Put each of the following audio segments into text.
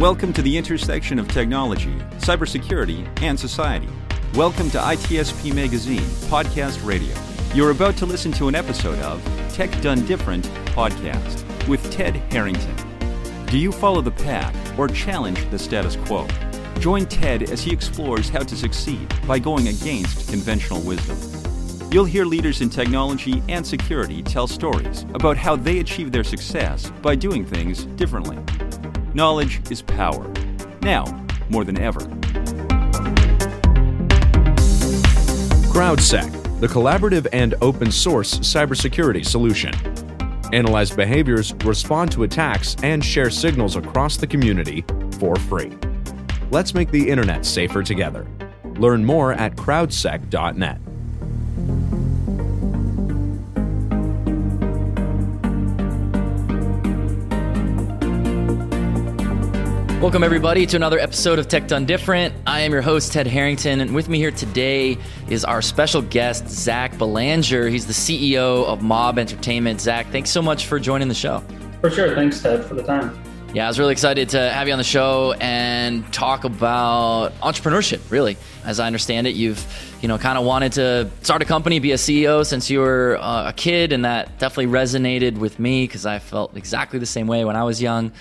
Welcome to the intersection of technology, cybersecurity, and society. Welcome to ITSP Magazine Podcast Radio. You're about to listen to an episode of Tech Done Different podcast with Ted Harrington. Do you follow the pack or challenge the status quo? Join Ted as he explores how to succeed by going against conventional wisdom. You'll hear leaders in technology and security tell stories about how they achieve their success by doing things differently. Knowledge is power. Now, more than ever. CrowdSec, the collaborative and open source cybersecurity solution. Analyze behaviors, respond to attacks, and share signals across the community for free. Let's make the internet safer together. Learn more at crowdsec.net. Welcome, everybody, to another episode of Tech Done Different. I am your host, Ted Harrington, and with me here today is our special guest, Zach Belanger. He's the CEO of Mob Entertainment. Zach, thanks so much for joining the show. For sure. Thanks, Ted, for the time. Yeah, I was really excited to have you on the show and talk about entrepreneurship, really. As I understand it, you've, you know, kind of wanted to start a company, be a CEO since you were uh, a kid, and that definitely resonated with me because I felt exactly the same way when I was young.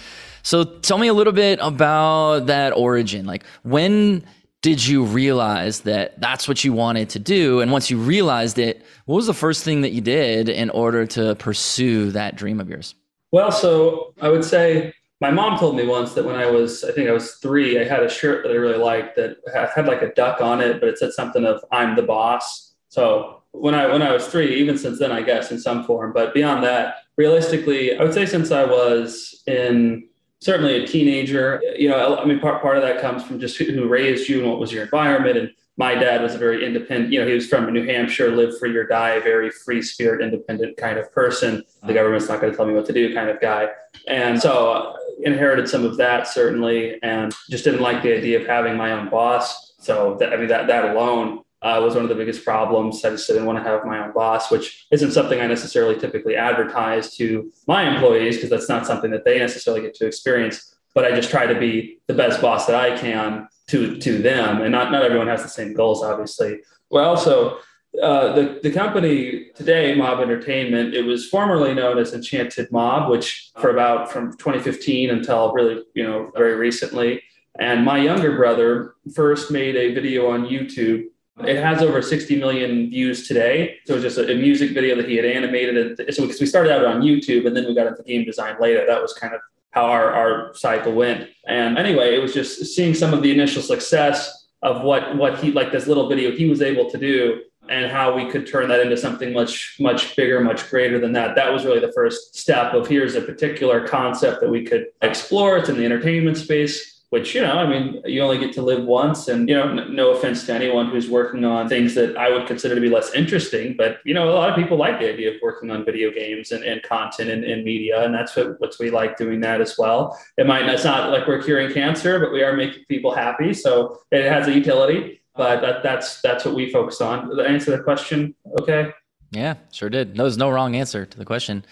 So tell me a little bit about that origin. Like when did you realize that that's what you wanted to do? And once you realized it, what was the first thing that you did in order to pursue that dream of yours? Well, so I would say my mom told me once that when I was, I think I was three, I had a shirt that I really liked that had like a duck on it, but it said something of "I'm the boss." So when I when I was three, even since then, I guess in some form. But beyond that, realistically, I would say since I was in certainly a teenager. You know, I mean, part, part of that comes from just who raised you and what was your environment. And my dad was a very independent, you know, he was from New Hampshire, live free or die, very free spirit, independent kind of person. The uh-huh. government's not going to tell me what to do kind of guy. And so inherited some of that certainly, and just didn't like the idea of having my own boss. So that, I mean, that, that alone uh, was one of the biggest problems. I just didn't want to have my own boss, which isn't something I necessarily typically advertise to my employees because that's not something that they necessarily get to experience. But I just try to be the best boss that I can to to them, and not not everyone has the same goals, obviously. Well, also uh, the the company today, Mob Entertainment, it was formerly known as Enchanted Mob, which for about from 2015 until really you know very recently. And my younger brother first made a video on YouTube it has over 60 million views today. So it's just a, a, music video that he had animated. And so because we started out on YouTube and then we got into game design later, that was kind of how our, our cycle went. And anyway, it was just seeing some of the initial success of what, what he, like this little video he was able to do and how we could turn that into something much, much bigger, much greater than that. That was really the first step of here's a particular concept that we could explore. It's in the entertainment space which you know i mean you only get to live once. And you know n- no offense to anyone who's working on things that i would consider to be less interesting but you know a lot of people like the idea of working on video games and, and content and, and media. And that's what, what we like doing that as well. It might it's not like we're curing cancer but we are making people happy. So it has a utility but that, that's that's what we focus on Did I answer the question okay yeah sure did no, there's no wrong answer to the question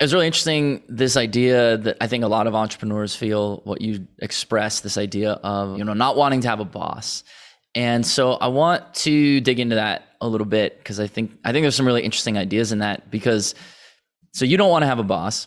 it was really interesting this idea that I think a lot of entrepreneurs feel what you express this idea of you know not wanting to have a boss. And so I want to dig into that a little bit because I think I think there's some really interesting ideas in that because so you don't want to have a boss.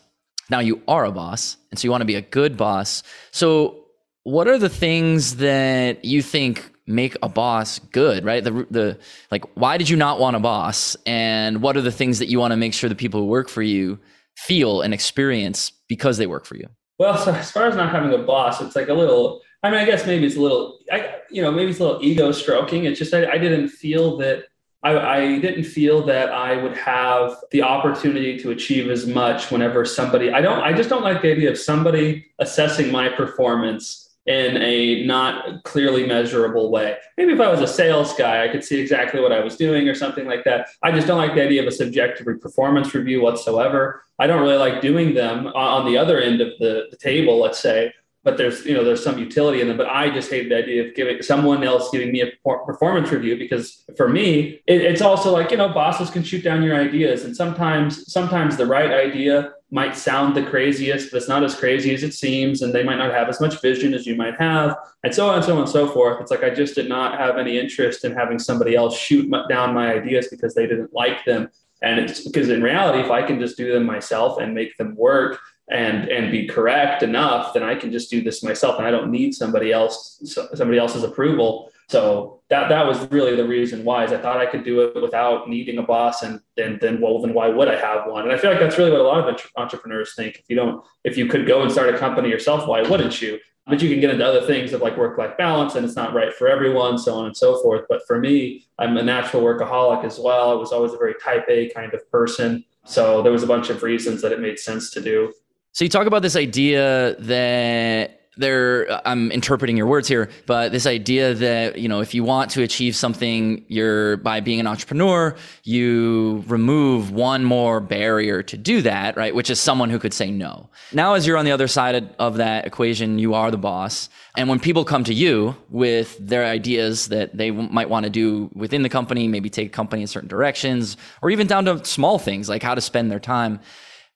Now you are a boss and so you want to be a good boss. So what are the things that you think make a boss good, right? The the like why did you not want a boss and what are the things that you want to make sure the people who work for you feel and experience because they work for you? Well, so as far as not having a boss, it's like a little. I mean, I guess maybe it's a little. I, you know, maybe it's a little ego stroking. It's just I, I didn't feel that. I, I didn't feel that I would have the opportunity to achieve as much whenever somebody. I don't. I just don't like the idea of somebody assessing my performance in a not clearly measurable way. Maybe if I was a sales guy, I could see exactly what I was doing or something like that. I just don't like the idea of a subjective performance review whatsoever. I don't really like doing them on the other end of the, the table, let's say, but there's you know there's some utility in them. But I just hate the idea of giving someone else giving me a performance review because for me it, it's also like you know bosses can shoot down your ideas and sometimes sometimes the right idea might sound the craziest, but it's not as crazy as it seems. And they might not have as much vision as you might have, and so on and so on and so forth. It's like I just did not have any interest in having somebody else shoot down my ideas because they didn't like them. And it's because in reality, if I can just do them myself and make them work and and be correct enough, then I can just do this myself, and I don't need somebody else somebody else's approval. So that that was really the reason why is I thought I could do it without needing a boss, and then then well then why would I have one? And I feel like that's really what a lot of entrepreneurs think. If you don't, if you could go and start a company yourself, why wouldn't you? But you can get into other things of like work life balance, and it's not right for everyone, so on and so forth. But for me, I'm a natural workaholic as well. I was always a very type A kind of person. So there was a bunch of reasons that it made sense to do. So you talk about this idea that there i'm interpreting your words here but this idea that you know if you want to achieve something you're by being an entrepreneur you remove one more barrier to do that right? Which is someone who could say no. Now as you're on the other side of that equation you are the boss. And when people come to you with their ideas that they might want to do within the company maybe take a company in certain directions or even down to small things like how to spend their time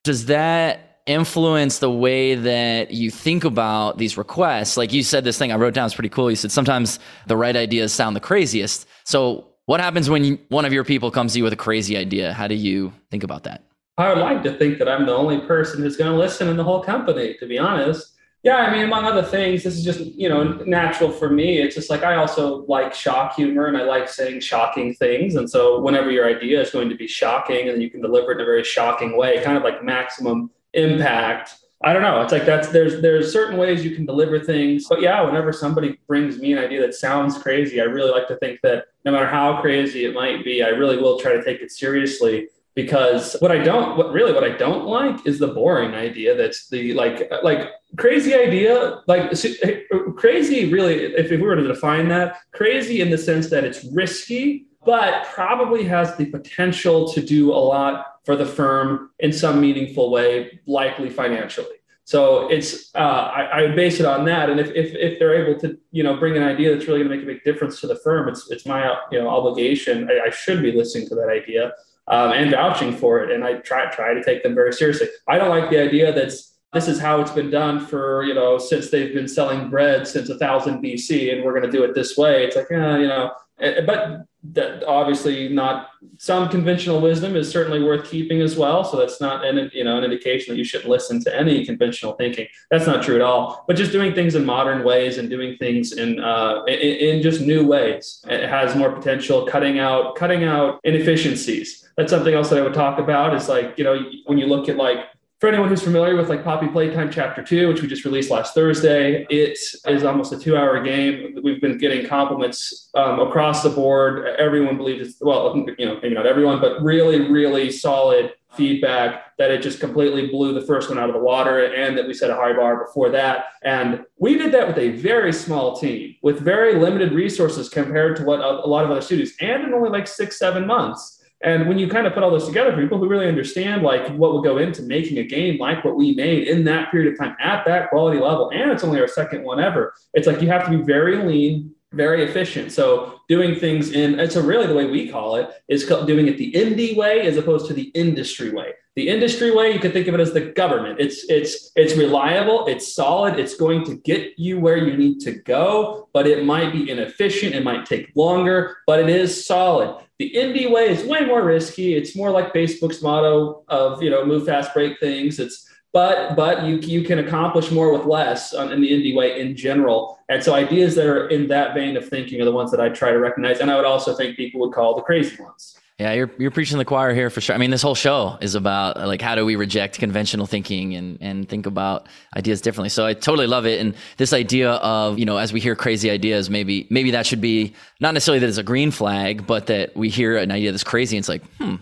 does that influence the way that you think about these requests? Like you said, this thing I wrote down is pretty cool. You said sometimes the right ideas sound the craziest. So, what happens when you, one of your people comes to you with a crazy idea? How do you think about that? I would like to think that I'm the only person who's going to listen in the whole company, to be honest. Yeah, I mean, among other things, this is just, you know, natural for me. It's just like I also like shock humor and I like saying shocking things. And so whenever your idea is going to be shocking and you can deliver it in a very shocking way, kind of like maximum impact. I don't know. It's like that's there's there's certain ways you can deliver things. But yeah, whenever somebody brings me an idea that sounds crazy, I really like to think that no matter how crazy it might be, I really will try to take it seriously because what I don't what really what I don't like is the boring idea that's the like like crazy idea like eh, crazy really if we were to define that crazy in the sense that it's risky but probably has the potential to do a lot for the firm in some meaningful way, likely financially. So it's uh, I, I, base it on that, and if, if if they're able to you know bring an idea that's really going to make a big difference to the firm, it's it's my you know obligation. I, I should be listening to that idea um, and vouching for it, and I try try to take them very seriously. I don't like the idea that's this is how it's been done for you know since they've been selling bread since 1000 BC, and we're going to do it this way. It's like yeah, you know uh, but that obviously not some conventional wisdom is certainly worth keeping as well. So that's not an you know an indication that you should listen to any conventional thinking. That's not true at all. But just doing things in modern ways and doing things in uh, in, in just new ways it has more potential. Cutting out cutting out inefficiencies. That's something else that i would talk about is like you know when you look at like for anyone who's familiar with like Poppy Playtime Chapter Two, which we just released last Thursday, it is almost a two-hour game. We've been getting compliments um, across the board. Everyone believes it's well, you know, maybe not everyone, but really, really solid feedback that it just completely blew the first one out of the water and that we set a high bar before that. And we did that with a very small team with very limited resources compared to what a lot of other studios and in only like six, seven months. And when you kind of put all this together for people who really understand like what would go into making a game like what we made in that period of time at that quality level, and it's only our second one ever, it's like you have to be very lean, very efficient. So doing things in it's a really the way we call it is doing it the indie way as opposed to the industry way. The industry way, you could think of it as the government. It's it's it's reliable, it's solid, it's going to get you where you need to go, but it might be inefficient, it might take longer, but it is solid. The indie way is way more risky. It's more like Facebook's motto of you know move fast, break things. It's but but you you can accomplish more with less in the indie way in general. And so ideas that are in that vein of thinking are the ones that I try to recognize, and I would also think people would call the crazy ones. Yeah, you're you're preaching the choir here for sure. I mean, this whole show is about like how do we reject conventional thinking and and think about ideas differently. So I totally love it. And this idea of you know, as we hear crazy ideas, maybe maybe that should be not necessarily that it's a green flag, but that we hear an idea that's crazy. And it's like, hmm,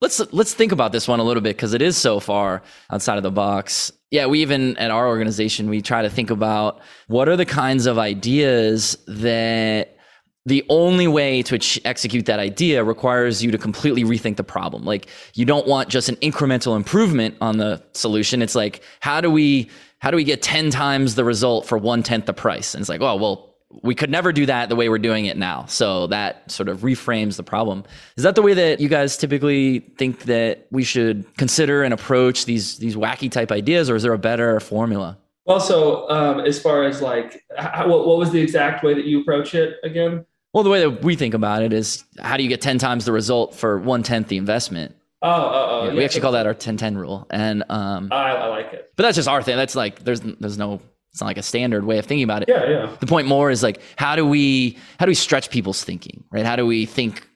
let's let's think about this one a little bit because it is so far outside of the box. Yeah, we even at our organization we try to think about what are the kinds of ideas that the only way to execute that idea requires you to completely rethink the problem. Like you don't want just an incremental improvement on the solution. It's like how do we how do we get ten times the result for one tenth the price? And it's like, oh well, we could never do that the way we're doing it now. So that sort of reframes the problem. Is that the way that you guys typically think that we should consider and approach these these wacky type ideas, or is there a better formula? Well, so um, as far as like, how, what was the exact way that you approach it again? Well, the way that we think about it is how do you get 10 times the result for one tenth the investment? Oh, oh, oh. Yeah, we actually call that our 10 10 rule. And, um, I, I like it. but that's just our thing. That's like, there's, there's no, it's not like a standard way of thinking about it. Yeah, yeah. The point more is like, how do we, how do we stretch people's thinking, right? How do we think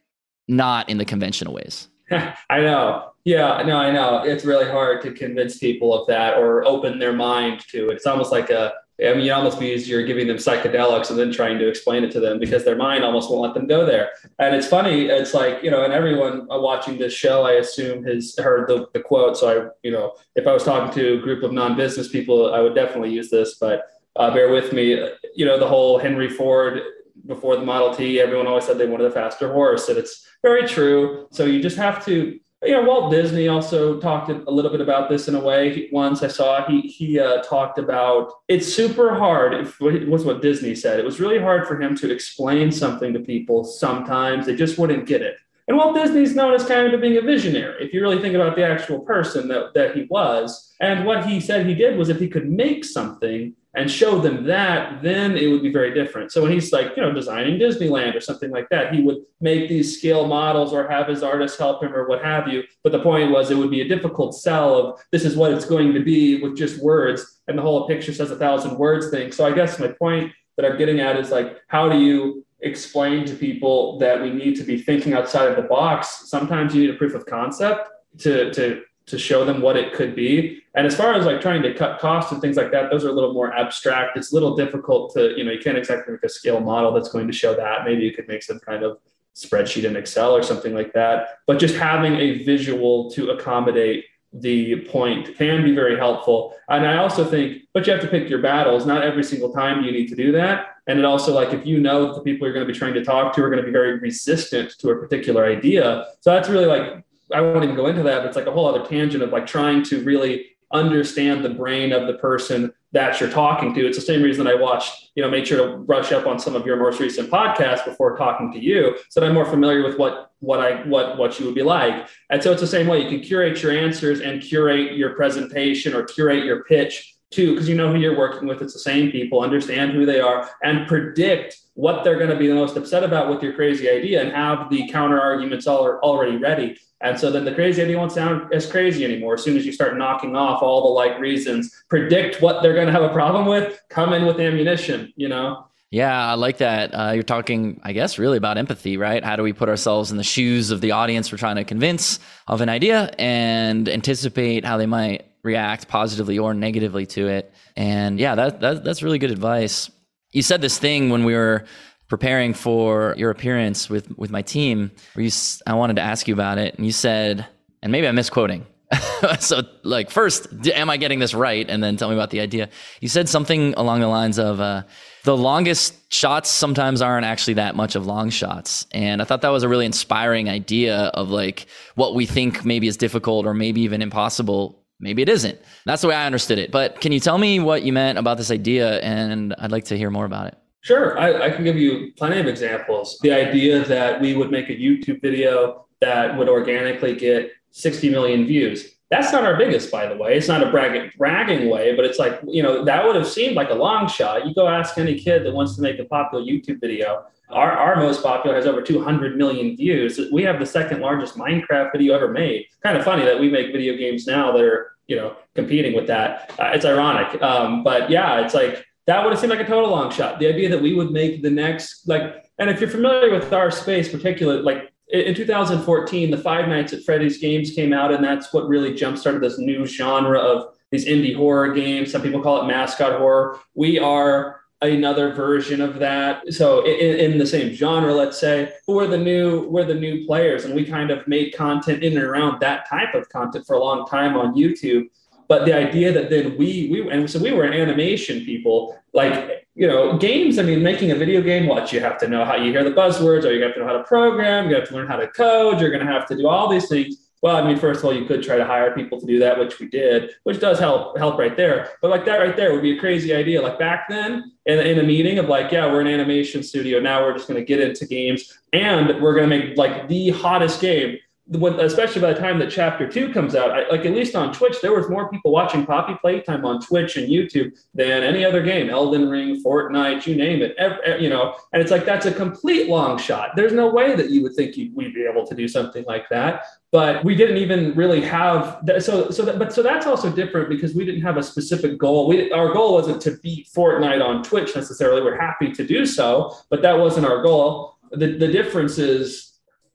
not in the conventional ways? I know. Yeah, no, I know. It's really hard to convince people of that or open their mind to it. It's almost like a, I mean, you almost be easier giving them psychedelics and then trying to explain it to them because their mind almost won't let them go there. And it's funny. It's like, you know, and everyone watching this show, I assume has heard the, the quote. So I, you know, if I was talking to a group of non-business people, I would definitely use this, but uh, bear with me. You know, the whole Henry Ford before the Model T, everyone always said they wanted a faster horse. And it's very true. So you just have to you know, Walt Disney also talked a little bit about this in a way. Once I saw he he uh, talked about it's super hard. If, was what Disney said. It was really hard for him to explain something to people. Sometimes they just wouldn't get it. And Walt Disney's known as kind of being a visionary. If you really think about the actual person that, that he was, and what he said he did was if he could make something and show them that, then it would be very different. So when he's like, you know, designing Disneyland or something like that, he would make these scale models or have his artists help him or what have you. But the point was, it would be a difficult sell of this is what it's going to be with just words, and the whole picture says a thousand words thing. So I guess my point that I'm getting at is like, how do you explain to people that we need to be thinking outside of the box? Sometimes you need a proof of concept to to to show them what it could be. And as far as like trying to cut costs and things like that, those are a little more abstract. It's a little difficult to, you know, you can't exactly make a scale model that's going to show that. Maybe you could make some kind of spreadsheet in Excel or something like that. But just having a visual to accommodate the point can be very helpful. And I also think, but you have to pick your battles. Not every single time you need to do that. And it also like if you know the people you're going to be trying to talk to are going to be very resistant to a particular idea. So that's really like I won't even go into that, but it's like a whole other tangent of like trying to really understand the brain of the person that you're talking to. It's the same reason I watched, you know, make sure to brush up on some of your most recent podcasts before talking to you, so that I'm more familiar with what what I what what you would be like. And so it's the same way. You can curate your answers and curate your presentation or curate your pitch too, because you know who you're working with. It's the same people, understand who they are, and predict what they're going to be the most upset about with your crazy idea and have the counter arguments all are already ready. And so then the crazy idea won't sound as crazy anymore. As soon as you start knocking off all the like reasons, predict what they're going to have a problem with, come in with ammunition, you know? Yeah, I like that. Uh, you're talking, I guess, really about empathy, right? How do we put ourselves in the shoes of the audience we're trying to convince of an idea and anticipate how they might react positively or negatively to it? And yeah, that, that that's really good advice. You said this thing when we were preparing for your appearance with with my team where you I wanted to ask you about it and you said and maybe I'm misquoting so like first am I getting this right and then tell me about the idea you said something along the lines of uh, the longest shots sometimes aren't actually that much of long shots and I thought that was a really inspiring idea of like what we think maybe is difficult or maybe even impossible maybe it isn't that's the way I understood it but can you tell me what you meant about this idea and I'd like to hear more about it Sure, I, I, can give you plenty of examples. The idea that we would make a YouTube video that would organically get 60 million views. That's not our biggest, by the way. It's not a bragging, bragging way, but it's like, you know, that would have seemed like a long shot. You go ask any kid that wants to make a popular YouTube video. Our, our most popular has over 200 million views. We have the second largest Minecraft video ever made. Kind of funny that we make video games now that are, you know, competing with that. Uh, it's ironic. Um, but yeah, it's like, that would have seemed like a total long shot. The idea that we would make the next, like, and if you're familiar with our space, particularly, like in 2014, the Five Nights at Freddy's games came out, and that's what really jump started this new genre of these indie horror games. Some people call it mascot horror. We are another version of that. So in, in, the same genre, let's say, we're the new we're the new players, and we kind of made content in and around that type of content for a long time on YouTube. But the idea that then we we and so we were animation people, like you know, games. I mean, making a video game, what you have to know how you hear the buzzwords, or you have to know how to program, you have to learn how to code, you're going to have to do all these things. Well, I mean, first of all, you could try to hire people to do that, which we did, which does help help right there. But like that right there would be a crazy idea. Like back then, in, in a meeting of like, yeah, we're an animation studio. Now we're just going to get into games, and we're going to make like the hottest game when, especially by the time that chapter two comes out, I, like at least on Twitch, there was more people watching Poppy Playtime on Twitch and YouTube than any other game, Elden Ring, Fortnite, you name it, every, you know. And it's like that's a complete long shot. There's no way that you would think you, we'd be able to do something like that. But we didn't even really have that. So, so that, but so that's also different because we didn't have a specific goal. We, our goal wasn't to beat Fortnite on Twitch necessarily. We're happy to do so, but that wasn't our goal. The, the difference is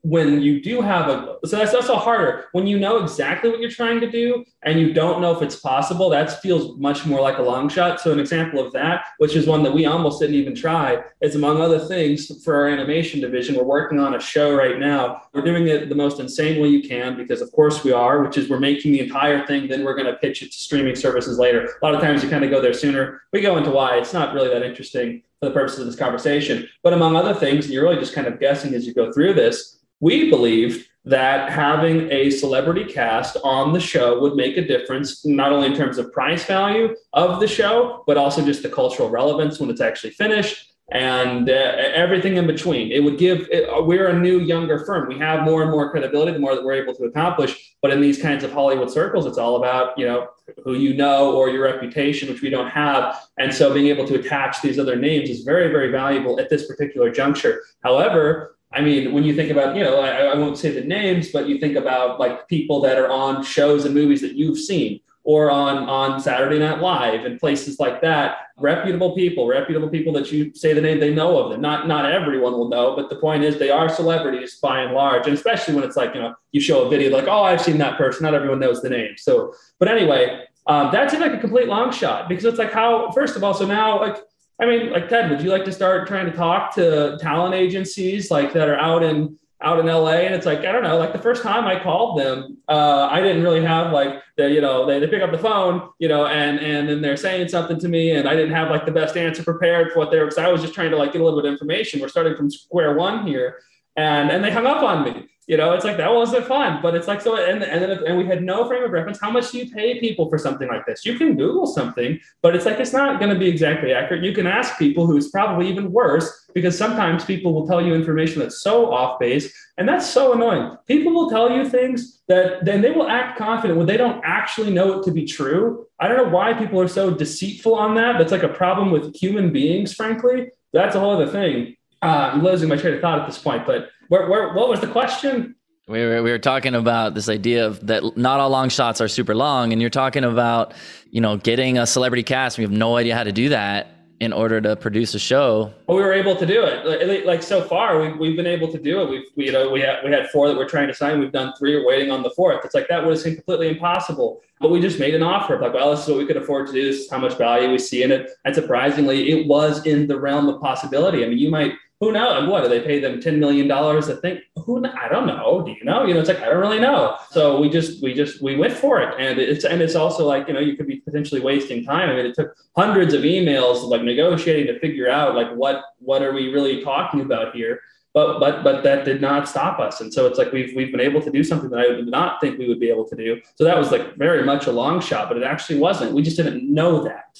when you do have a so that's that's harder. When you know exactly what you're trying to do and you don't know if it's possible that feels much more like a long shot. So an example of that which is one that we almost didn't even try is among other things for our animation division we're working on a show right now. We're doing it the most insane way you can because of course we are which is we're making the entire thing then we're going to pitch it to streaming services later. A lot of times you kind of go there sooner. We go into why. It's not really that interesting for the purposes of this conversation. But among other things and you're really just kind of guessing as you go through this we believed that having a celebrity cast on the show would make a difference, not only in terms of price value of the show, but also just the cultural relevance when it's actually finished and uh, everything in between. It would give, it, we're a new, younger firm. We have more and more credibility the more that we're able to accomplish. But in these kinds of Hollywood circles, it's all about, you know, who you know or your reputation, which we don't have. And so being able to attach these other names is very, very valuable at this particular juncture. However, I mean, when you think about, you know, I, I, won't say the names, but you think about like people that are on shows and movies that you've seen or on, on Saturday Night Live and places like that, reputable people, reputable people that you say the name, they know of them. Not, not everyone will know, but the point is they are celebrities by and large. And especially when it's like, you know, you show a video like, oh, I've seen that person. Not everyone knows the name. So, but anyway, um, that's like a complete long shot because it's like how, first of all, so now like, I mean, like Ted, would you like to start trying to talk to talent agencies like that are out in out in LA? And it's like I don't know, like the first time I called them, uh, I didn't really have like the you know they, they pick up the phone, you know, and and then they're saying something to me, and I didn't have like the best answer prepared for what they were because I was just trying to like get a little bit of information. We're starting from square one here, and and they hung up on me you know, it's like that wasn't fun, but it's like so. And and then and we had no frame of reference. How much do you pay people for something like this? You can Google something, but it's like it's not going to be exactly accurate. You can ask people who's probably even worse because sometimes people will tell you information that's so off base, and that's so annoying. People will tell you things that then they will act confident when they don't actually know it to be true. I don't know why people are so deceitful on that. That's like a problem with human beings, frankly. That's a whole other thing. Uh, I'm losing my train of thought at this point, but where, where, what was the question? We were, we were talking about this idea of that not all long shots are super long, and you're talking about you know getting a celebrity cast. We have no idea how to do that in order to produce a show. Well, we were able to do it. Like so far, we've, we've been able to do it. We've we, you know we had we had four that we're trying to sign. We've done three. We're waiting on the fourth. It's like that would have seemed completely impossible. But we just made an offer of like, well, this is what we could afford to do. This is how much value we see in it. And surprisingly, it was in the realm of possibility. I mean, you might who knows? What do they pay them ten million dollars? I think who I don't know. Do you know? You know, it's like I don't really know. So we just we just we went for it, and it's and it's also like you know you could be potentially wasting time. I mean, it took hundreds of emails like negotiating to figure out like what what are we really talking about here. But but but that did not stop us, and so it's like we've we've been able to do something that I did not think we would be able to do. So that was like very much a long shot, but it actually wasn't. We just didn't know that.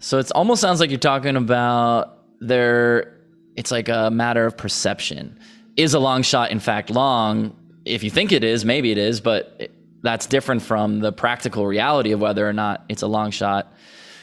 So it almost sounds like you're talking about there it's like a matter of perception. Is a long shot in fact long? If you think it is, maybe it is, but it, that's different from the practical reality of whether or not it's a long shot.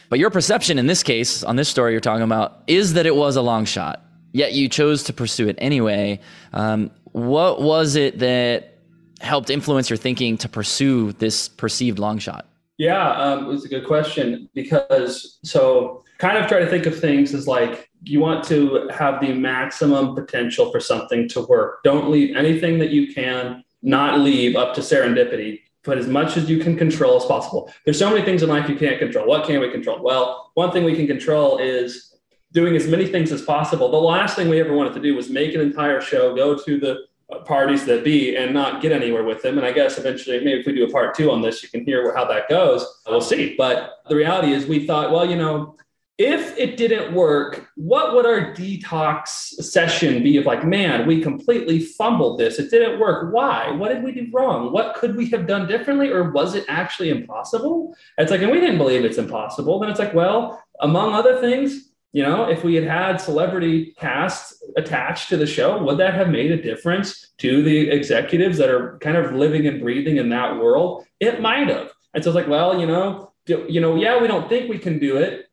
But your perception in this case, on this story you're talking about, is that it was a long shot. Yet you chose to pursue it anyway. Um, what was it that helped influence your thinking to pursue this perceived long shot? Yeah, um, it was a good question because so kind of try to think of things as like you want to have the maximum potential for something to work. Don't leave anything that you can not leave up to serendipity. Put as much as you can control as possible. There's so many things in life you can't control. What can we control? Well, one thing we can control is doing as many things as possible. The last thing we ever wanted to do was make an entire show, go to the parties that be and not get anywhere with them. And I guess eventually, maybe if we do a part two on this, you can hear how that goes. We'll see. But the reality is, we thought, well, you know, if it didn't work, what would our detox session be of like, man, we completely fumbled this. It didn't work. Why? What did we do wrong? What could we have done differently? Or was it actually impossible? It's like, and we didn't believe it's impossible. Then it's like, well, among other things, you know, if we had had celebrity cast attached to the show, would that have made a difference to the executives that are kind of living and breathing in that world? It might have. And so it's like, well, you know, you know, yeah, we don't think we can do it,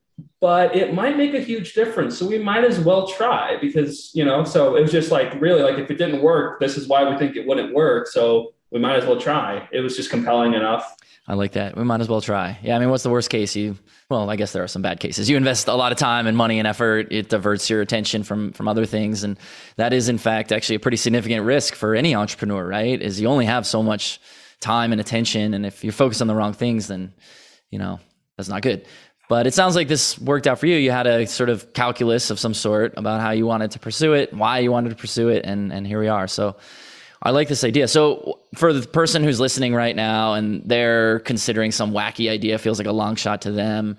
but it might make a huge difference. So we might as well try because, you know, so it was just like really like if it didn't work, this is why we think it wouldn't work. So we might as well try. It was just compelling enough. I like that. We might as well try. Yeah, I mean, what's the worst case? You well, I guess there are some bad cases. You invest a lot of time and money and effort. It diverts your attention from from other things, and that is, in fact, actually a pretty significant risk for any entrepreneur. Right? Is you only have so much time and attention, and if you're focused on the wrong things, then you know that's not good. But it sounds like this worked out for you. You had a sort of calculus of some sort about how you wanted to pursue it, why you wanted to pursue it, and and here we are. So I like this idea. So for the person who's listening right now and they're considering some wacky idea, feels like a long shot to them,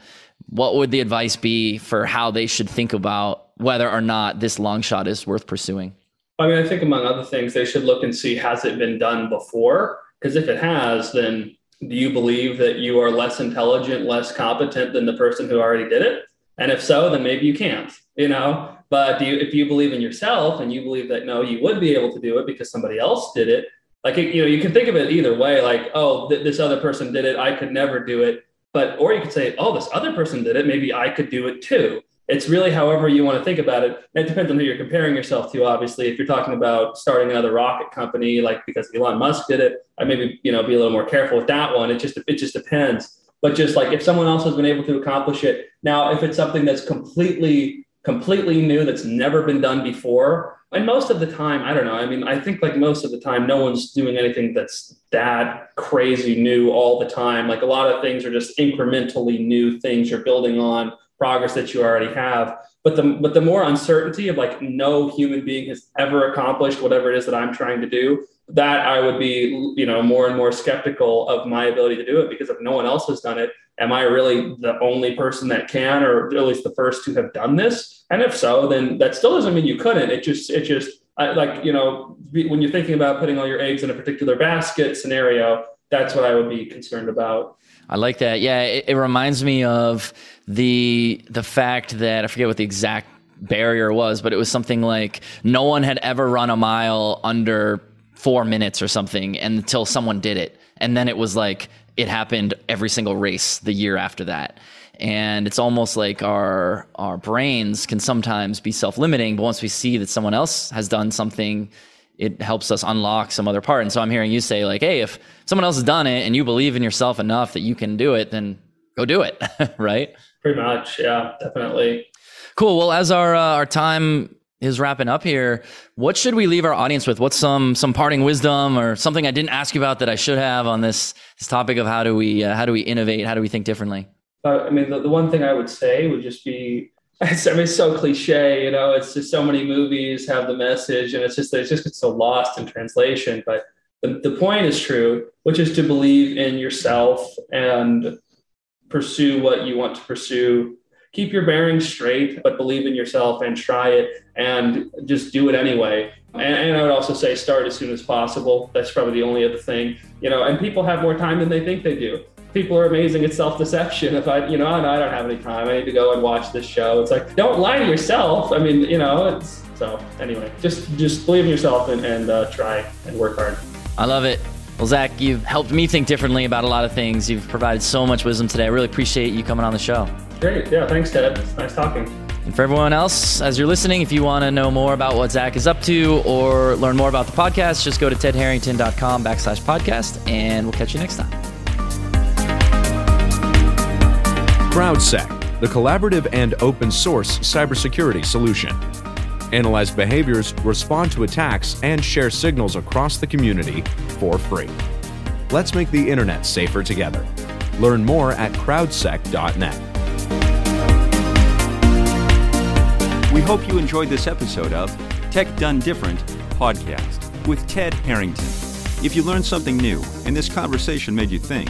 what would the advice be for how they should think about whether or not this long shot is worth pursuing? I mean, I think among other things, they should look and see has it been done before? Because if it has, then do you believe that you are less intelligent, less competent than the person who already did it? And if so, then maybe you can't, you know? But you, if you believe in yourself and you believe that no, you would be able to do it because somebody else did it, like, you know, you can think of it either way, like, oh, th- this other person did it. I could never do it. But, or you could say, oh, this other person did it. Maybe I could do it too it's really however you want to think about it. it depends on who you're comparing yourself to. Obviously, if you're talking about starting another rocket company, like because Elon Musk did it, I maybe you know be a little more careful with that one. It just it just depends. But just like if someone else has been able to accomplish it, now if it's something that's completely completely new that's never been done before, and most of the time, I don't know. I mean, I think like most of the time, no one's doing anything that's that crazy new all the time. Like a lot of things are just incrementally new things you're building on progress that you already have. But the but the more uncertainty of like no human being has ever accomplished whatever it is that I'm trying to do, that I would be, you know, more and more skeptical of my ability to do it because if no one else has done it, am I really the only person that can, or at least the first to have done this? And if so, then that still doesn't mean you couldn't. It just it just I, like you know when you're thinking about putting all your eggs in a particular basket scenario, that's what I would be concerned about. I like that. Yeah, it, it reminds me of the the fact that I forget what the exact barrier was, but it was something like no one had ever run a mile under four minutes or something until someone did it, and then it was like it happened every single race the year after that. And it's almost like our our brains can sometimes be self limiting, but once we see that someone else has done something it helps us unlock some other part. And so I'm hearing you say like, hey, if someone else has done it and you believe in yourself enough that you can do it, then go do it, right? Pretty much. Yeah, definitely. Cool. Well, as our uh, our time is wrapping up here, what should we leave our audience with? What's some some parting wisdom or something I didn't ask you about that I should have on this this topic of how do we uh, how do we innovate? How do we think differently? Uh, I mean, the, the one thing I would say would just be it's, I mean, it's so cliche, you know, it's just so many movies have the message and it's just, it just so lost in translation. But the, the point is true, which is to believe in yourself and pursue what you want to pursue. Keep your bearings straight, but believe in yourself and try it and just do it anyway. And, and, I would also say start as soon as possible. That's probably the only other thing, you know, and people have more time than they think they do. People are amazing at self deception. If I, you know, I don't have any time, I need to go and watch this show. It's like, don't lie to yourself. I mean, you know, it's so anyway, just, just believe in yourself and, and uh, try and work hard. I love it. Well, Zach, you've helped me think differently about a lot of things. You've provided so much wisdom today. I really appreciate you coming on the show. Great. Yeah. Thanks, Ted. It's nice talking. And for everyone else, as you're listening, if you want to know more about what Zach is up to or learn more about the podcast, just go to tedharrington.com backslash podcast, and we'll catch you next time. CrowdSec, the collaborative and open source cybersecurity solution analyze behaviors, respond to attacks, and share signals across the community for free. Let's make the internet safer together. Learn more at crowdsec.net. We hope you enjoyed this episode of Tech Done Different podcast with Ted Harrington. If you learned something new and this conversation made you think,